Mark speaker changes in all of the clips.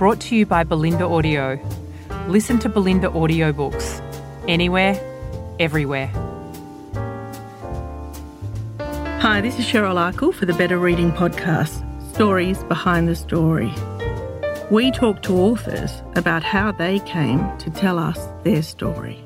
Speaker 1: brought to you by Bolinda Audio. Listen to Bolinda audiobooks anywhere, everywhere.
Speaker 2: Hi, this is Cheryl Akle for the Better Reading Podcast Stories Behind the Story. We talk to authors about how they came to tell us their story.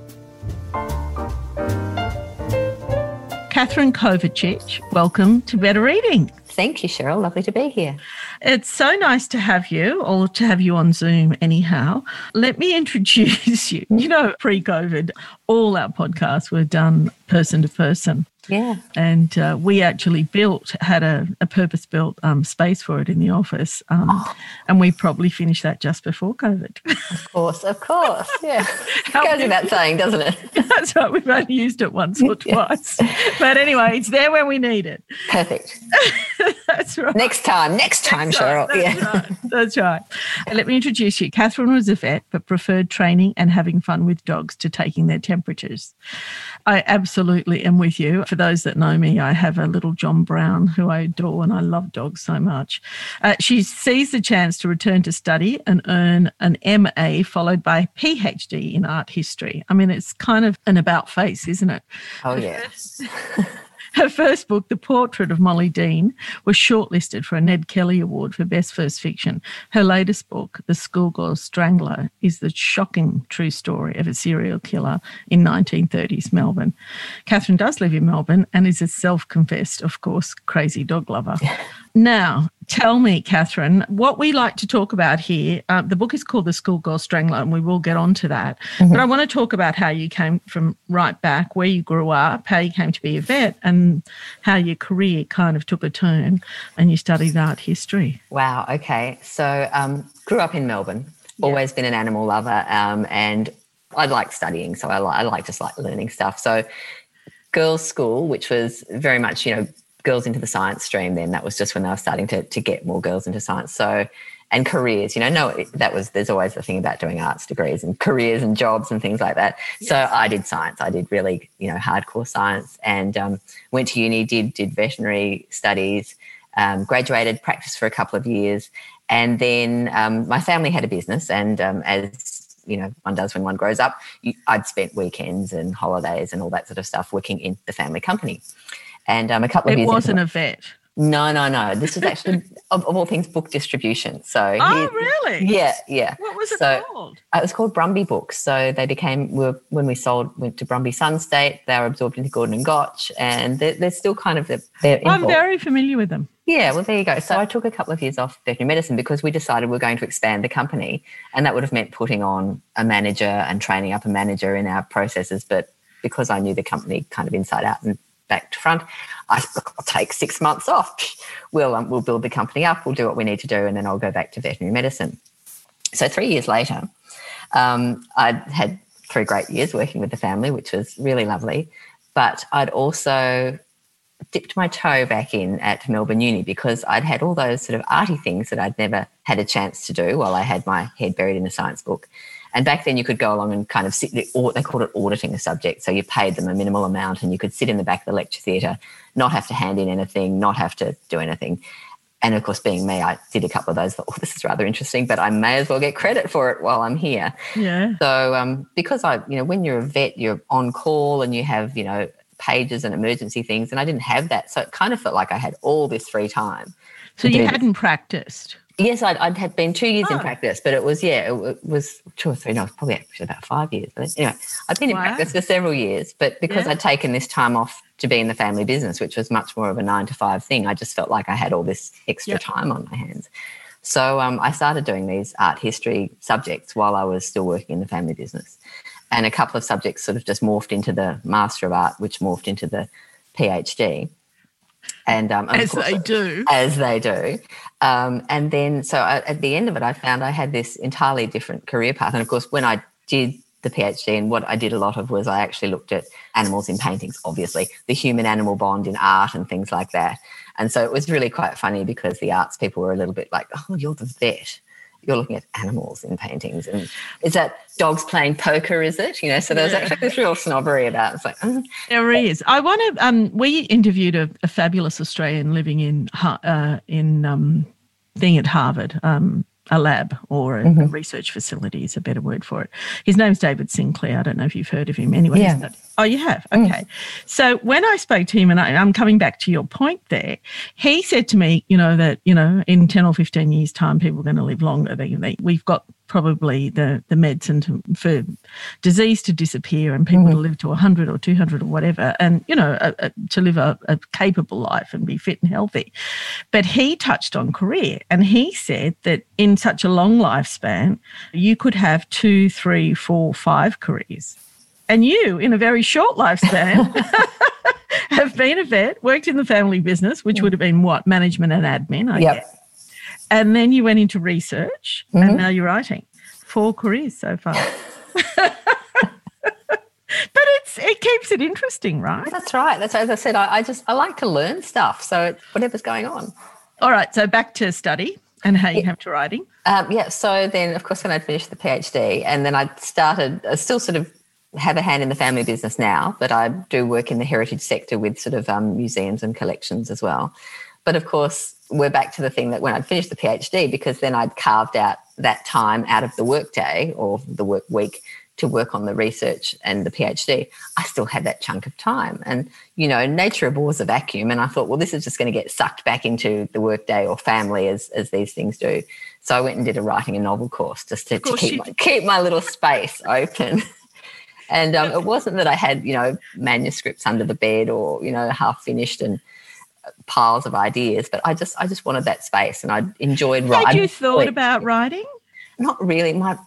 Speaker 2: Katherine Kovacic, welcome to Better Reading.
Speaker 3: Thank you, Cheryl. Lovely to be here.
Speaker 2: It's so nice to have you, or to have you on Zoom, anyhow. Let me introduce you. You know, pre COVID, all our podcasts were done person to person.
Speaker 3: Yeah.
Speaker 2: And uh, we actually built, had a, a purpose built um, space for it in the office. Um, oh. And we probably finished that just before COVID.
Speaker 3: Of course, of course. Yeah. it goes without saying, doesn't it?
Speaker 2: That's right. We've only used it once or twice. But anyway, it's there when we need it.
Speaker 3: Perfect.
Speaker 2: That's right.
Speaker 3: Next time, next time, next Cheryl.
Speaker 2: That's
Speaker 3: yeah.
Speaker 2: Right. That's right. And let me introduce you. Katherine was a vet, but preferred training and having fun with dogs to taking their temperatures. I absolutely am with you. For those that know me, I have a little John Brown who I adore and I love dogs so much. Uh, she sees the chance to return to study and earn an MA followed by PhD in art history. I mean, it's kind of an about face, isn't it?
Speaker 3: Oh, yes.
Speaker 2: Her first book, The Portrait of Molly Dean, was shortlisted for a Ned Kelly Award for Best First Fiction. Her latest book, The Schoolgirl Strangler, is the shocking true story of a serial killer in 1930s Melbourne. Katherine does live in Melbourne and is a self confessed, of course, crazy dog lover. Now, tell me, Katherine, what we like to talk about here. Uh, the book is called The Schoolgirl Strangler, and we will get on to that. Mm-hmm. But I want to talk about how you came from right back, where you grew up, how you came to be a vet, and how your career kind of took a turn and you studied art history.
Speaker 3: Wow. Okay. So, um, grew up in Melbourne, always been an animal lover, um, and I like studying. So, I like, I like just like learning stuff. So, girls' school, which was very much, you know, girls into the science stream then that was just when they were starting to, to get more girls into science. So and careers you know no that was there's always the thing about doing arts degrees and careers and jobs and things like that. Yes. so i did science. I did really you know hardcore science and um, went to uni did did veterinary studies um, graduated practiced for a couple of years. And then um, my family had a business and um, as you know one does when one grows up i'd spent weekends and holidays and all that sort of stuff working in the family company and um, a couple of
Speaker 2: it
Speaker 3: years.
Speaker 2: It wasn't a vet.
Speaker 3: No, no, no. This is actually of, of, all things book distribution. So
Speaker 2: oh, really?
Speaker 3: Yeah, yeah.
Speaker 2: What was it
Speaker 3: so,
Speaker 2: called?
Speaker 3: It was called Brumby Books. So they became were when we sold went to Brumby Sunstate. They were absorbed into Gordon and Gotch, and they're, they're still kind of they're.
Speaker 2: I'm very familiar with them.
Speaker 3: Yeah, well, there you go. So I took a couple of years off veterinary medicine because we decided we are going to expand the company, and that would have meant putting on a manager and training up a manager in our processes. But because I knew the company kind of inside out and back to front. I, will take six months off. We'll, um, we'll build the company up, we'll do what we need to do, and then I'll go back to veterinary medicine. So, three years later, um, I'd had three great years working with the family, which was really lovely. But I'd also dipped my toe back in at Melbourne Uni because I'd had all those sort of arty things that I'd never had a chance to do while I had my head buried in a science book. And back then, you could go along and kind of sit, or they called it auditing a subject. So you paid them a minimal amount and you could sit in the back of the lecture theatre, not have to hand in anything, not have to do anything. And of course, being me, I did a couple of those. Thought, oh, this is rather interesting, but I may as well get credit for it while I'm here.
Speaker 2: Yeah.
Speaker 3: So, um, because I, you know, when you're a vet, you're on call and you have, you know, pages and emergency things, and I didn't have that, so it kind of felt like I had all this free time.
Speaker 2: So you hadn't this. practiced.
Speaker 3: Yes, I'd, I'd had been two years oh. in practice, but it was, yeah, it, it, was two or three, no, probably actually about five years. But anyway, I've been wow. in practice for several years, but because yeah. I'd taken this time off to be in the family business, which was much more of a nine to five thing, I just felt like I had all this extra yep. time on my hands. So um, I started doing these art history subjects while I was still working in the family business. And a couple of subjects sort of just morphed into the Master of Art, which morphed into the PhD. And um,
Speaker 2: as they do,
Speaker 3: as they do. Um, and then, so I, at the end of it, I found I had this entirely different career path. And of course, when I did the PhD, and what I did a lot of was I actually looked at animals in paintings, obviously, the human animal bond in art and things like that. And so it was really quite funny because the arts people were a little bit like, oh, you're the vet. You're looking at animals in paintings. And is that dogs playing poker, is it? You know, so there was yeah. actually this real snobbery about it. It's like, mm.
Speaker 2: There is. I want to, um, we interviewed a, a, fabulous Australian living in, uh, in, um, thing at Harvard, um, a lab or a, mm-hmm. research facility is a better word for it. His name's David Sinclair. I don't know if you've heard of him. Anyway,
Speaker 3: yeah.
Speaker 2: oh, you have? Mm. Okay. Mm. So when I spoke to him, and I, am coming back to your point there, he said to me, you know, that, you know, in 10 or 15 years' time, people are going to live longer. They, they, we've got probably the, the medicine to, for disease to disappear and people mm-hmm. to live to 100 or 200 or whatever, and, you know, a, a, to live a, a capable life and be fit and healthy. But he touched on career and he said that in such a long lifespan, you could have two, three, four, five careers. And you, in a very short lifespan, have been a vet, worked in the family business, which would have been what? Management and admin, I yep. guess and then you went into research mm-hmm. and now you're writing. Four careers so far. but it's it keeps it interesting, right?
Speaker 3: That's right. That's as I said. I, I just I like to learn stuff. So whatever's going on.
Speaker 2: All right. So back to study and how you yeah. have to writing.
Speaker 3: Um, yeah. So then, of course, when I'd finished the PhD, and then I started. I still sort of have a hand in the family business now, but I do work in the heritage sector with sort of um, museums and collections as well. But of course, we're back to the thing that when I'd finished the PhD, because then I'd carved out that time out of the workday or the work week to work on the research and the PhD, I still had that chunk of time. And, you know, nature abhors a vacuum. And I thought, well, this is just going to get sucked back into the workday or family as, as these things do. So I went and did a writing a novel course just to, to keep, my, keep my little space open. and um, it wasn't that I had, you know, manuscripts under the bed or, you know, half finished and piles of ideas, but I just I just wanted that space, and I enjoyed writing.
Speaker 2: Had you thought about writing?
Speaker 3: Not really. My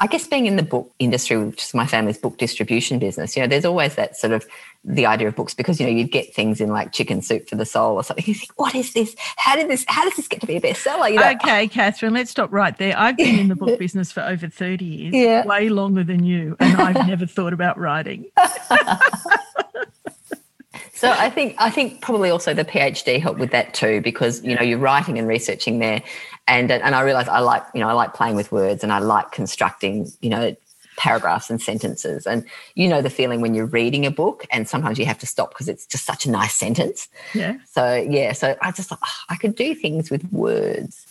Speaker 3: I guess being in the book industry, which is my family's book distribution business, you know, there's always that sort of the idea of books because you know you'd get things in like chicken soup for the soul or something. You think, what is this? How did this? How does this get to be a bestseller? You know,
Speaker 2: okay, Katherine, let's stop right there. I've been in the book business for over thirty years, yeah. way longer than you, and I've never thought about writing.
Speaker 3: So I think I think probably also the PhD helped with that too because you know you're writing and researching there, and and I realized I like you know I like playing with words and I like constructing you know paragraphs and sentences and you know the feeling when you're reading a book and sometimes you have to stop because it's just such a nice sentence.
Speaker 2: Yeah.
Speaker 3: So yeah so i just thought oh, i could do things with words.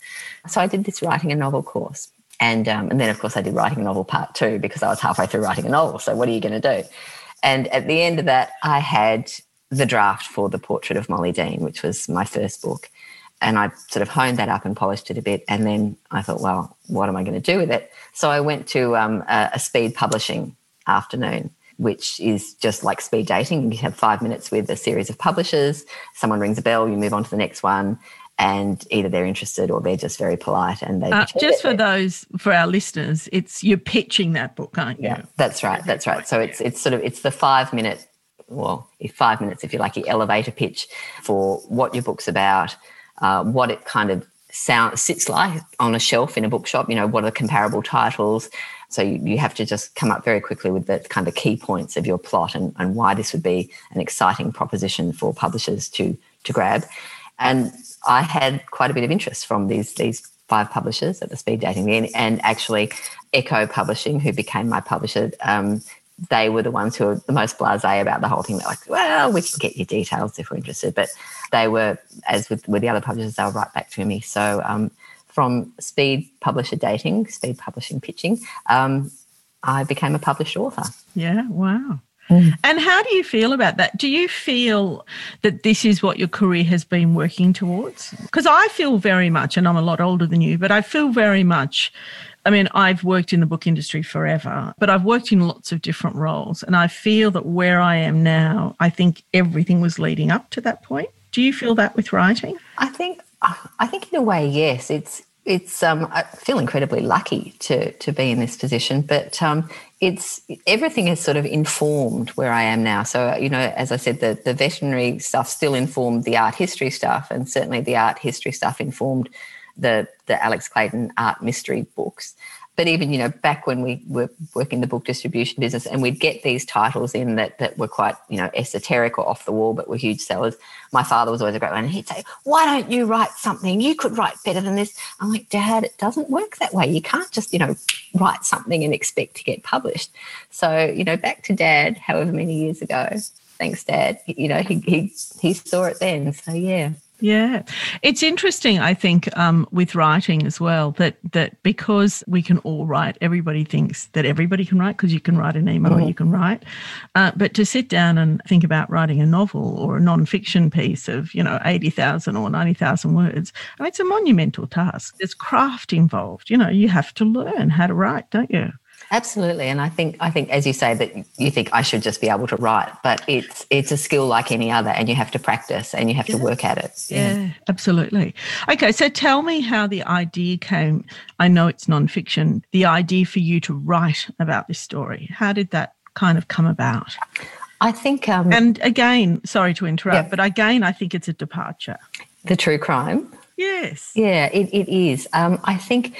Speaker 3: So i did this writing a novel course and um, and then of course i did writing a novel part two because i was halfway through writing a novel so what are you going to do? And at the end of that i had the draft for the portrait of Molly Dean, which was my first book. And I sort of honed that up and polished it a bit. And then I thought, well, what am I going to do with it? So I went to um, a, a, speed publishing afternoon, which is just like speed dating. You have five minutes with a series of publishers. Someone rings a bell, you move on to the next one. And either they're interested or they're just very polite and they.
Speaker 2: Uh, just for those for our listeners, it's you're pitching that book, aren't you?
Speaker 3: Yeah, that's right. That's right. So it's it's sort of it's the five minute well, five minutes, if you like, your elevator pitch for what your book's about, uh, what it kind of sound sits like on a shelf in a bookshop. You know, what are the comparable titles? So you, you have to just come up very quickly with the kind of key points of your plot and, and why this would be an exciting proposition for publishers to to grab. And I had quite a bit of interest from these these five publishers at the speed dating end, and actually Echo Publishing, who became my publisher, um, they were the ones who were the most blasé about the whole thing. They're like, well, we can get your details if we're interested. But they were, as with, with the other publishers, they were right back to me. So um, from speed publisher dating, speed publishing pitching, um, I became a published author.
Speaker 2: Yeah, wow. Mm. And how do you feel about that? Do you feel that this is what your career has been working towards? Because I feel very much, and I'm a lot older than you, but I feel very much I mean, I've worked in the book industry forever, but I've worked in lots of different roles. And I feel that where I am now, I think everything was leading up to that point. Do you feel that with writing?
Speaker 3: I think, I think in a way, yes. It's it's um, I feel incredibly lucky to to be in this position, but um, it's everything is sort of informed where I am now. So you know, as I said, the the veterinary stuff still informed the art history stuff, and certainly the art history stuff informed the the Alex Clayton art mystery books. But even you know back when we were working the book distribution business and we'd get these titles in that that were quite you know esoteric or off the wall but were huge sellers my father was always a great one. He'd say why don't you write something? You could write better than this. I'm like dad it doesn't work that way. You can't just you know write something and expect to get published. So you know back to dad however many years ago. Thanks dad. You know he he, he saw it then. So yeah
Speaker 2: yeah, it's interesting. I think um, with writing as well that that because we can all write, everybody thinks that everybody can write because you can write an email mm-hmm. or you can write. Uh, but to sit down and think about writing a novel or a non-fiction piece of you know eighty thousand or ninety thousand words, I mean, it's a monumental task. There's craft involved. You know, you have to learn how to write, don't you?
Speaker 3: Absolutely, and I think I think as you say that you think I should just be able to write, but it's it's a skill like any other, and you have to practice and you have yeah. to work at it.
Speaker 2: Yeah. yeah, absolutely. Okay, so tell me how the idea came. I know it's nonfiction. The idea for you to write about this story. How did that kind of come about?
Speaker 3: I think, um,
Speaker 2: and again, sorry to interrupt, yeah. but again, I think it's a departure.
Speaker 3: The true crime.
Speaker 2: Yes.
Speaker 3: Yeah, it, it is. Um, I think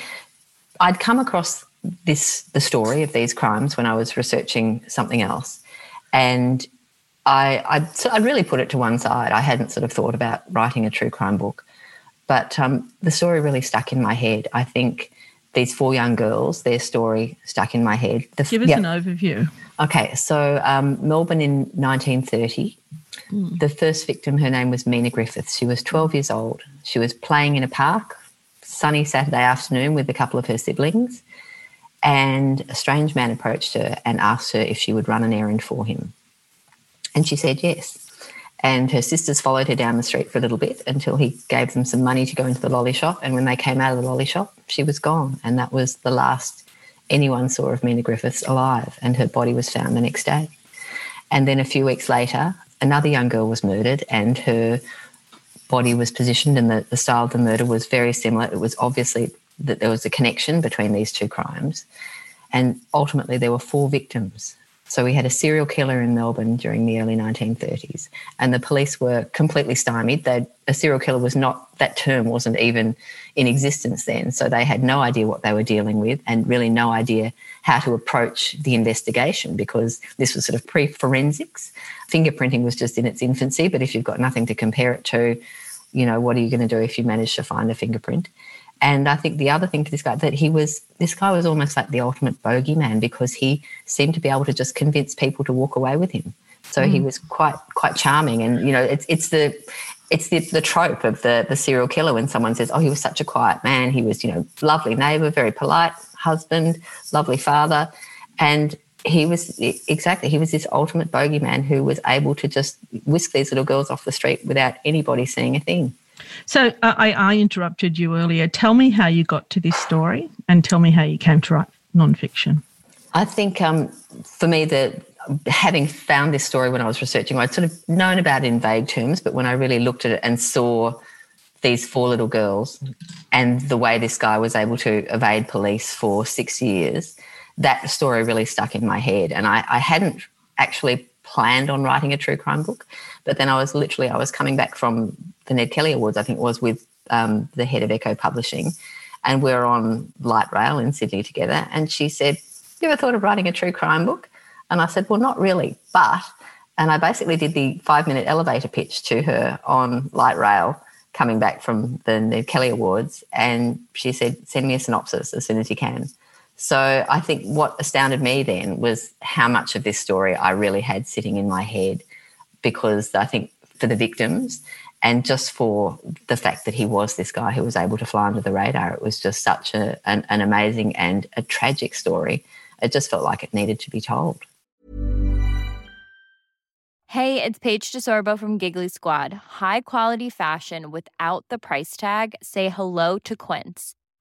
Speaker 3: I'd come across this the story of these crimes when I was researching something else, and I I so I really put it to one side. I hadn't sort of thought about writing a true crime book, but um, the story really stuck in my head. I think these four young girls, their story stuck in my head.
Speaker 2: The, Give us an overview.
Speaker 3: Okay, so um, Melbourne in 1930. Mm. The first victim, her name was Mena Griffiths. She was 12 years old. She was playing in a park, sunny Saturday afternoon with a couple of her siblings and a strange man approached her and asked her if she would run an errand for him. And she said yes. And her sisters followed her down the street for a little bit until he gave them some money to go into the lolly shop. And when they came out of the lolly shop, she was gone. And that was the last anyone saw of Mena Griffiths alive. And her body was found the next day. And then a few weeks later, another young girl was murdered, and her body was positioned, and the, the style of the murder was very similar. It was obviously that there was a connection between these two crimes. And ultimately, there were four victims. So we had a serial killer in Melbourne during the early 1930s, and the police were completely stymied. They'd, a serial killer was not, that term wasn't even in existence then. So they had no idea what they were dealing with and really no idea how to approach the investigation because this was sort of pre forensics. Fingerprinting was just in its infancy, but if you've got nothing to compare it to, you know, what are you going to do if you manage to find a fingerprint? And I think the other thing to this guy that he was this guy was almost like the ultimate bogeyman because he seemed to be able to just convince people to walk away with him. So mm. he was quite quite charming, and you know it's it's the it's the, the trope of the the serial killer when someone says, "Oh, he was such a quiet man. He was you know lovely neighbor, very polite husband, lovely father," and he was exactly he was this ultimate bogeyman who was able to just whisk these little girls off the street without anybody seeing a thing.
Speaker 2: So uh, I, I interrupted you earlier. Tell me how you got to this story and tell me how you came to write nonfiction.
Speaker 3: I think um, for me, the having found this story when I was researching, I'd sort of known about it in vague terms, but when I really looked at it and saw these four little girls and the way this guy was able to evade police for six years, that story really stuck in my head. And I, I hadn't actually planned on writing a true crime book, but then I was literally I was coming back from the Ned Kelly Awards, I think it was with um, the head of Echo Publishing, and we are on light rail in Sydney together. And she said, "You ever thought of writing a true crime book?" And I said, "Well, not really, but." And I basically did the five minute elevator pitch to her on light rail coming back from the Ned Kelly Awards, and she said, "Send me a synopsis as soon as you can." So I think what astounded me then was how much of this story I really had sitting in my head, because I think for the victims and just for the fact that he was this guy who was able to fly under the radar, it was just such a, an, an amazing and a tragic story. It just felt like it needed to be told.
Speaker 4: Hey, it's Paige DeSorbo from Giggly Squad. High quality fashion without the price tag. Say hello to Quince.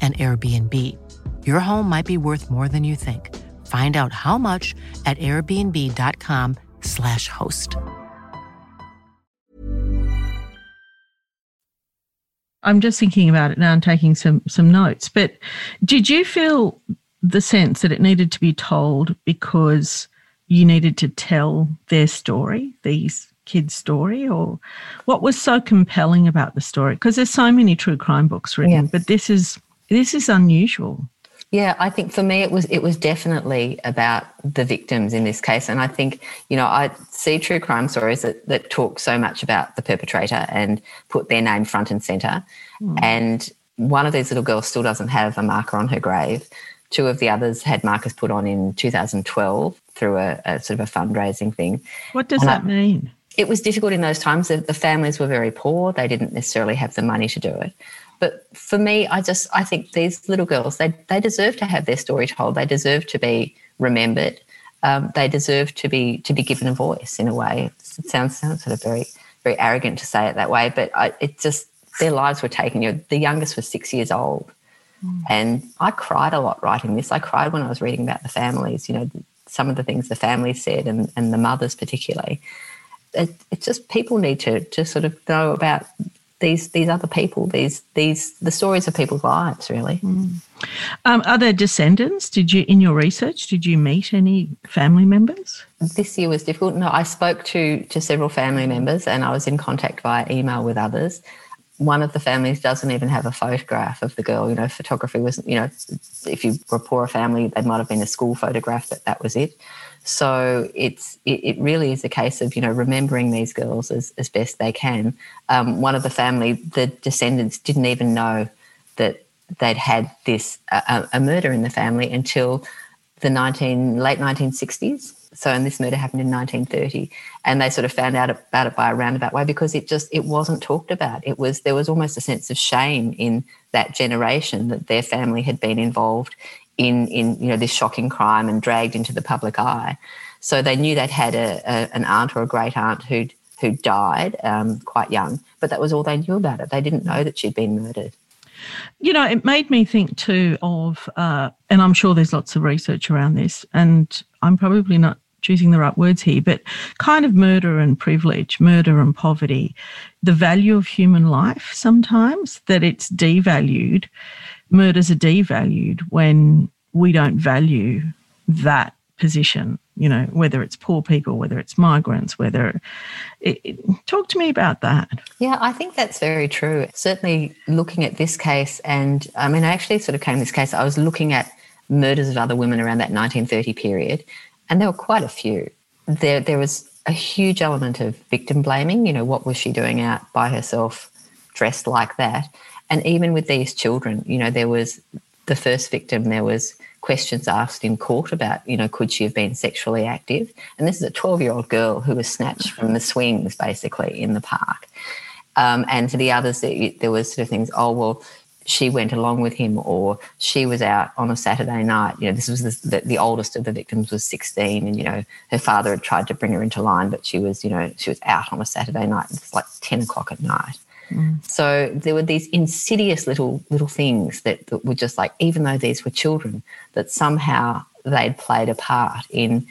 Speaker 5: an Airbnb. Your home might be worth more than you think. Find out how much at airbnb.com/slash host.
Speaker 2: I'm just thinking about it now and taking some some notes. But did you feel the sense that it needed to be told because you needed to tell their story, these kids' story, or what was so compelling about the story? Because there's so many true crime books written,
Speaker 3: Yeah.
Speaker 2: but this is this is unusual.
Speaker 3: Yeah, I think for me it was it was definitely about the victims in this case, and I think you know I see true crime stories that that talk so much about the perpetrator and put their name front and center, hmm. and one of these little girls still doesn't have a marker on her grave. Two of the others had markers put on in 2012 through a, a sort of a fundraising thing.
Speaker 2: What does
Speaker 3: And I-
Speaker 2: that mean?
Speaker 3: it was difficult in those times. The, the families were very poor. They didn't necessarily have the money to do it. But for me, I just I think these little girls they they deserve to have their story told. They deserve to be remembered. Um, they deserve to be to be given a voice in a way. It sounds sounds sort of very very arrogant to say it that way, but I, it just their lives were taken. You know, the youngest was six years old, and I cried a lot writing this. I cried when I was reading about the families. You know, some of the things the families said, and and the mothers particularly it, it's just people need to to sort of know about these these other people, these these the stories of people's lives, really.
Speaker 2: Um, are there descendants? Did you, in your research, did you meet any family members?
Speaker 3: This year was difficult. No, I spoke to to several family members, and I was in contact via email with others. One of the families doesn't even have a photograph of the girl. You know, photography was, you know, if you were a poorer family, they might have been a school photograph, but that was it. So it's it, it really is a case of you know remembering these girls as, as best they can. Um, one of the family, the descendants, didn't even know that they'd had this uh, a murder in the family until the 19 late 1960s. So, and this murder happened in 1930, and they sort of found out about it by a roundabout way because it just it wasn't talked about. It was there was almost a sense of shame in that generation that their family had been involved in in you know this shocking crime and dragged into the public eye. So they knew they'd had a, a an aunt or a great aunt who'd who died um, quite young, but that was all they knew about it. They didn't know that she'd been murdered.
Speaker 2: You know, it made me think too of, uh, and I'm sure there's lots of research around this, and I'm probably not choosing the right words here, but kind of murder and privilege, murder and poverty, the value of human life sometimes, that it's devalued. Murders are devalued when we don't value that position, you know, whether it's poor people, whether it's migrants, whether. It, it, talk to me about that.
Speaker 3: Yeah, I think that's very true. Certainly looking at this case, and I mean, I actually sort of came to this case, I was looking at murders of other women around that 1930 period, and there were quite a few. There, there was a huge element of victim blaming. You know, what was she doing out by herself, dressed like that? And even with these children, you know, there was the first victim, there was questions asked in court about, you know, could she have been sexually active? And this is a 12 year old girl who was snatched from the swings basically in the park. Um, and for the others, there, there was sort of things, oh, well, she went along with him or she was out on a Saturday night. You know, this was the, the, the, oldest of the victims was 16 and, you know, her father had tried to bring her into line, but she was, you know, she was out on a Saturday night. It's like 10 o'clock at night. Mm. So there were these insidious little little things that, that were just like, even though these were children, that somehow they'd played a part in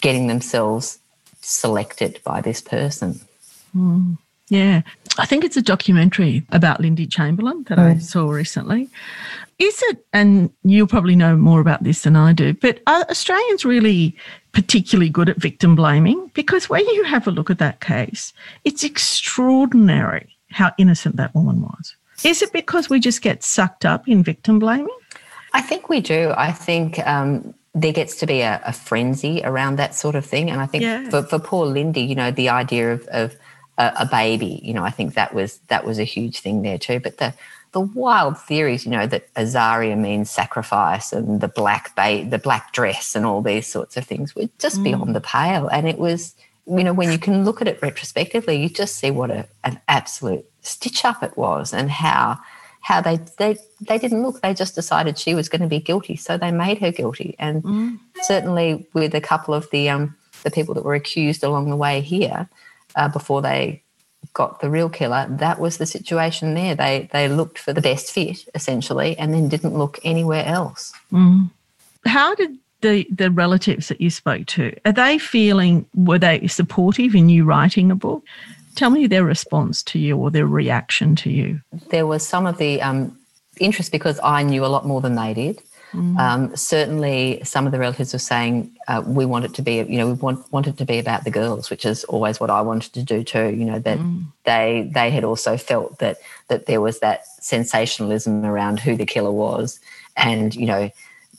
Speaker 3: getting themselves selected by this person.
Speaker 2: Mm. Yeah, I think it's a documentary about Lindy Chamberlain that. I saw recently. Is it, and you'll probably know more about this than I do, but are Australians really particularly good at victim blaming? Because when you have a look at that case, it's extraordinary how innocent that woman was. Is it because we just get sucked up in victim blaming?
Speaker 3: I think we do. I think um, there gets to be a, a, frenzy around that sort of thing. And I think for, for poor Lindy, you know, the idea of, of a, a, baby, you know, I think that was that was a huge thing there too. But the the wild theories, you know, that Azaria means sacrifice and the black ba- the black dress and all these sorts of things were just mm. beyond the pale. And it was, you know, when you can look at it retrospectively, you just see what a, an absolute stitch up it was and how how they they they didn't look. They just decided she was going to be guilty, so they made her guilty. And mm. certainly with a couple of the um the people that were accused along the way here, uh, before they got the real killer, that was the situation there. They they looked for the best fit essentially, and then didn't look anywhere else.
Speaker 2: Mm. How did the the relatives that you spoke to are they feeling were they supportive in you writing a book? Tell me their response to you or their reaction to you.
Speaker 3: There was some of the um, interest because I knew a lot more than they did. Mm. Um, certainly, some of the relatives were saying uh, we want it to be, you know, we want want it to be about the girls, which is always what I wanted to do too. You know that mm. they they had also felt that that there was that sensationalism around who the killer was, and you know,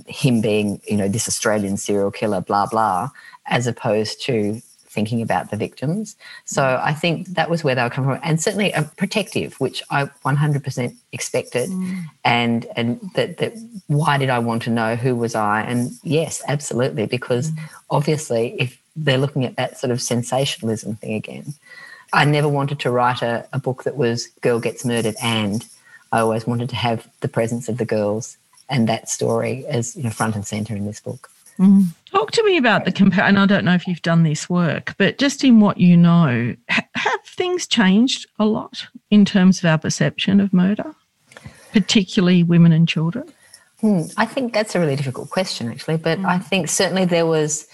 Speaker 3: him being you know this Australian serial killer, blah blah, as opposed to thinking about the victims. So mm. I think that was where they were coming from, and certainly a protective, which I 100% expected. Mm. And and that that why did I want to know who was I? And yes, absolutely, because mm. obviously if they're looking at that sort of sensationalism thing again, I never wanted to write a, a book that was girl gets murdered and I always wanted to have the presence of the girls and that story is you know front and center in this book.
Speaker 2: Mm. Talk to me about the compare. And I don't know if you've done this work, but just in what you know, ha- have things changed a lot in terms of our perception of murder, particularly women and children?
Speaker 3: Hmm. I think that's a really difficult question, actually. But mm. I think certainly there was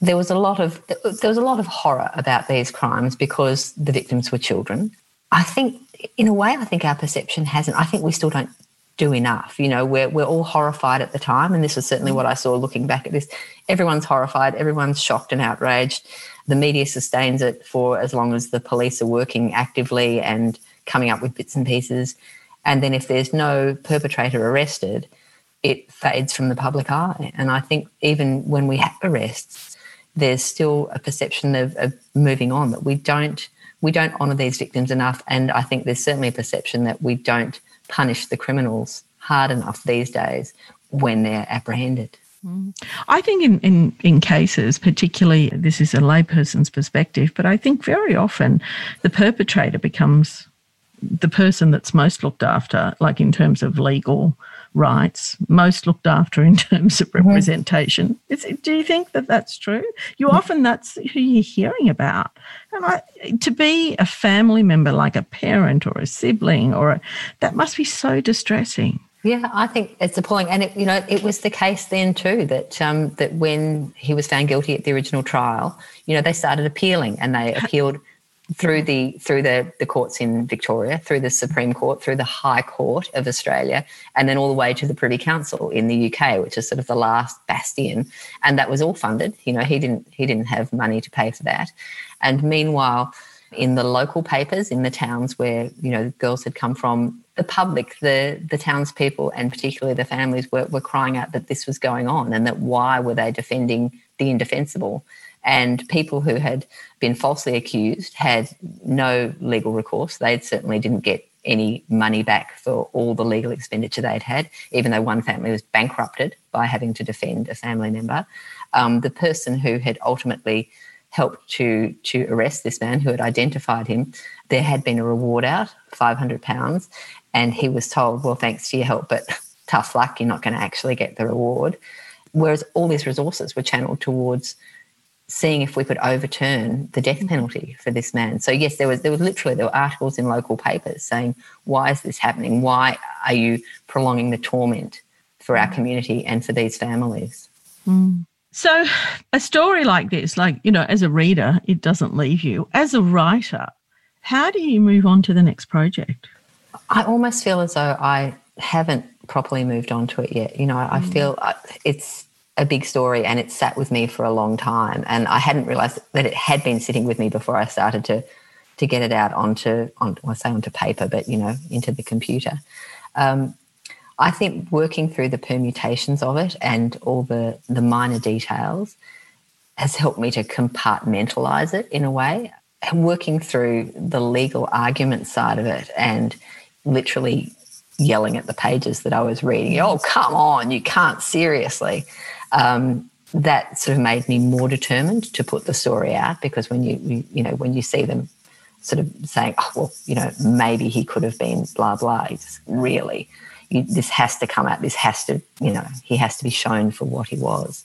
Speaker 3: there was a lot of there was a lot of horror about these crimes because the victims were children. I think, in a way, I think our perception hasn't. I think we still don't do enough. You know, we're, we're all horrified at the time. And this was certainly what I saw looking back at this. Everyone's horrified, everyone's shocked and outraged. The media sustains it for as long as the police are working actively and coming up with bits and pieces. And then if there's no perpetrator arrested, it fades from the public eye. And I think even when we have arrests, there's still a perception of, of moving on that we don't we don't honour these victims enough. And I think there's certainly a perception that we don't punish the criminals hard enough these days when they're apprehended.
Speaker 2: Mm. I think in, in, in cases, particularly this is a layperson's perspective, but I think very often the perpetrator becomes the person that's most looked after, like in terms of legal rights, most looked after in terms of mm-hmm. representation. Do you think that that's true? You mm-hmm. often that's who you're hearing about. And I, to be a family member, like a parent or a sibling, or a, that must be so distressing.
Speaker 3: Yeah, I think it's appalling, and it, you know it was the case then too that um, that when he was found guilty at the original trial, you know they started appealing, and they appealed through the through the, the courts in Victoria, through the Supreme Court, through the High Court of Australia, and then all the way to the Privy Council in the UK, which is sort of the last bastion. And that was all funded. You know, he didn't he didn't have money to pay for that. And meanwhile, in the local papers in the towns where you know girls had come from, the public, the the townspeople, and particularly the families were, were crying out that this was going on and that why were they defending the indefensible? And people who had been falsely accused had no legal recourse. They certainly didn't get any money back for all the legal expenditure they'd had, even though one family was bankrupted by having to defend a family member. Um, the person who had ultimately helped to to arrest this man who had identified him, there had been a reward out, five hundred pounds, and he was told, "Well, thanks for your help, but tough luck, you're not going to actually get the reward." Whereas all these resources were channeled towards seeing if we could overturn the death penalty for this man. So yes, there was there was literally there were articles in local papers saying, "Why is this happening? Why are you prolonging the torment for our community and for these families?"
Speaker 2: Mm. So, a story like this, like you know, as a reader, it doesn't leave you. As a writer, how do you move on to the next project?
Speaker 3: I almost feel as though I haven't properly moved on to it yet. You know, I mm. feel uh, it's a big story and it sat with me for a long time. And I hadn't realized that it had been sitting with me before I started to to get it out onto, on, well, I say onto paper, but you know, into the computer. Um, I think working through the permutations of it and all the, the minor details has helped me to compartmentalize it in a way. And working through the legal argument side of it and literally yelling at the pages that I was reading, oh, come on, you can't seriously. Um, that sort of made me more determined to put the story out because when you, you, you know, when you see them sort of saying, oh, well, you know, maybe he could have been blah, blah, it's really, you, this has to come out. This has to, you know, he has to be shown for what he was.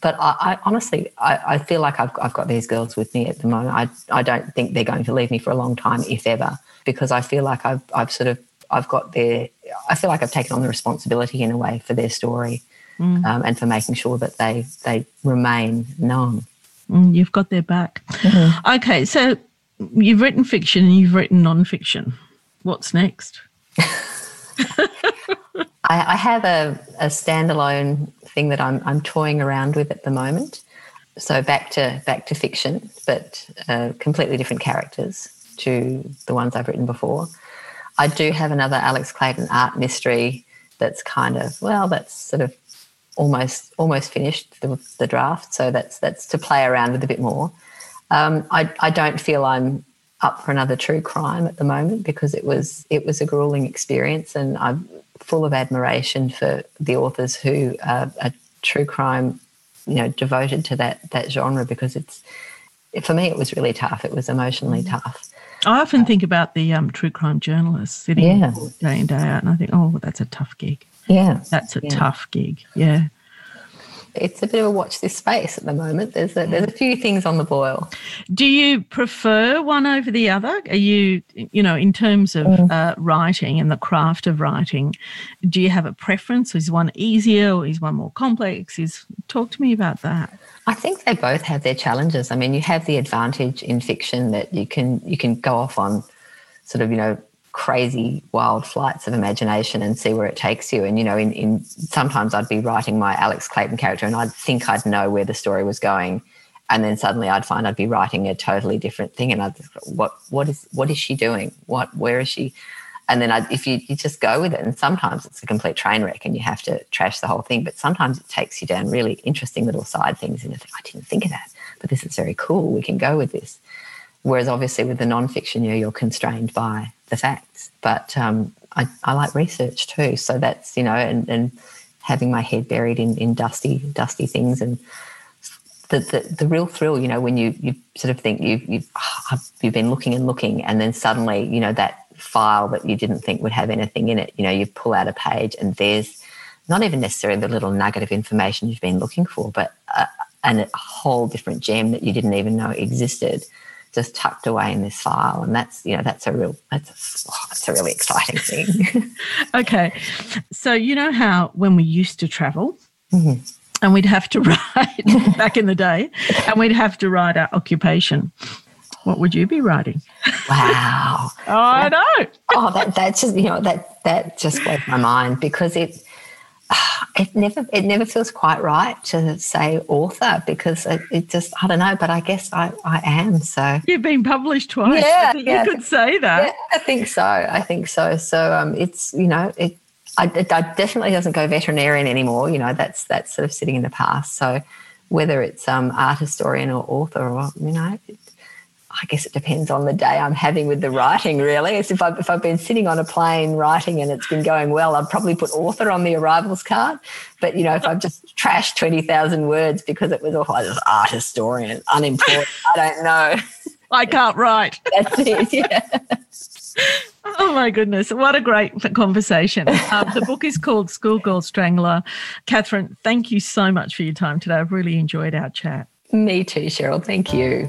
Speaker 3: But I, I honestly, I, I, feel like I've, I've got these girls with me at the moment. I, I don't think they're going to leave me for a long time, if ever, because I feel like I've, I've sort of, I've got their, I feel like I've taken on the responsibility in a way for their story mm. um, and for making sure that they, they remain known.
Speaker 2: Mm, you've got their back. Mm-hmm. Okay, so you've written fiction and you've written non-fiction. What's next?
Speaker 3: I, I, have a, a standalone thing that I'm, I'm toying around with at the moment. So back to back to fiction, but uh, completely different characters to the ones I've written before. I do have another Alex Clayton art mystery that's kind of well, that's sort of almost almost finished the, the draft. So that's that's to play around with a bit more. Um, I, I don't feel I'm up for another true crime at the moment because it was it was a grueling experience, and I'm full of admiration for the authors who are, are true crime, you know, devoted to that that genre because it's for me it was really tough. It was emotionally mm. tough.
Speaker 2: I often think about the um, true crime journalists sitting yeah. day in day out, and I think, oh, that's a tough gig.
Speaker 3: Yeah,
Speaker 2: that's a
Speaker 3: yeah.
Speaker 2: tough gig. Yeah
Speaker 3: it's a bit of a watch this space at the moment. There's a, there's a few things on the boil.
Speaker 2: Do you prefer one over the other? Are you, you know, in terms of mm. uh, writing and the craft of writing, do you have a preference? Is one easier or is one more complex? Is talk to me about that.
Speaker 3: I think they both have their challenges. I mean, you have the advantage in fiction that you can you can go off on sort of you know crazy wild flights of imagination and see where it takes you. And you know in, in sometimes i'd be writing my alex clayton character and i'd think i'd know where the story was going. And then suddenly i'd find i'd be writing a totally different thing and i'd what what is what is she doing? What where is she? And then I'd, if you, you just go with it and sometimes it's a complete train wreck and you have to trash the whole thing but sometimes it takes you down really interesting little side things and you think i didn't think of that but this is very cool. We can go with this. Whereas obviously with the non-fiction you you're constrained by the facts. But um, I, I like research too. So that's, you know, and, and having my head buried in, in dusty, dusty things and the, the, the real thrill, you know, when you, you sort of think you've, you've, oh, you've been looking and looking and then suddenly, you know, that file that you didn't think would have anything in it, you know, you pull out a page and there's not even necessarily the little nugget of information you've been looking for, but a, and a whole different gem that you didn't even know existed just tucked away in this file. And that's you know that's a real that's a, oh, that's a really exciting thing.
Speaker 2: Okay. So you know how when we used to travel mm-hmm. and we'd have to write back in the day and we'd have to write our occupation what would you be writing
Speaker 3: wow.
Speaker 2: Oh, i know.
Speaker 3: Oh that that's just you know that that just blows my mind because it it never it never feels quite right to say author because it, it, just I don't know, but I guess I, I am. So
Speaker 2: you've been published twice. Yeah, yeah you could say that.
Speaker 3: Yeah, I think so. I think so. So um, it's you know it. I, it, I definitely doesn't go veterinarian anymore. You know that's that's sort of sitting in the past. So whether it's um, art historian or author or you know I guess it depends on the day I'm having with the writing, really. As if I've, if I've been sitting on a plane writing and it's been going well, I'd probably put author on the arrivals card. But, you know, if I've just trashed 20,000 words because it was all I was art historian, unemployed, I don't know.
Speaker 2: I can't write.
Speaker 3: That's it, yeah.
Speaker 2: Oh my goodness, what a great conversation. Um, the book is called Schoolgirl Strangler. Katherine, thank you so much for your time today. I've really enjoyed our chat.
Speaker 3: Me too, Cheryl. Thank you.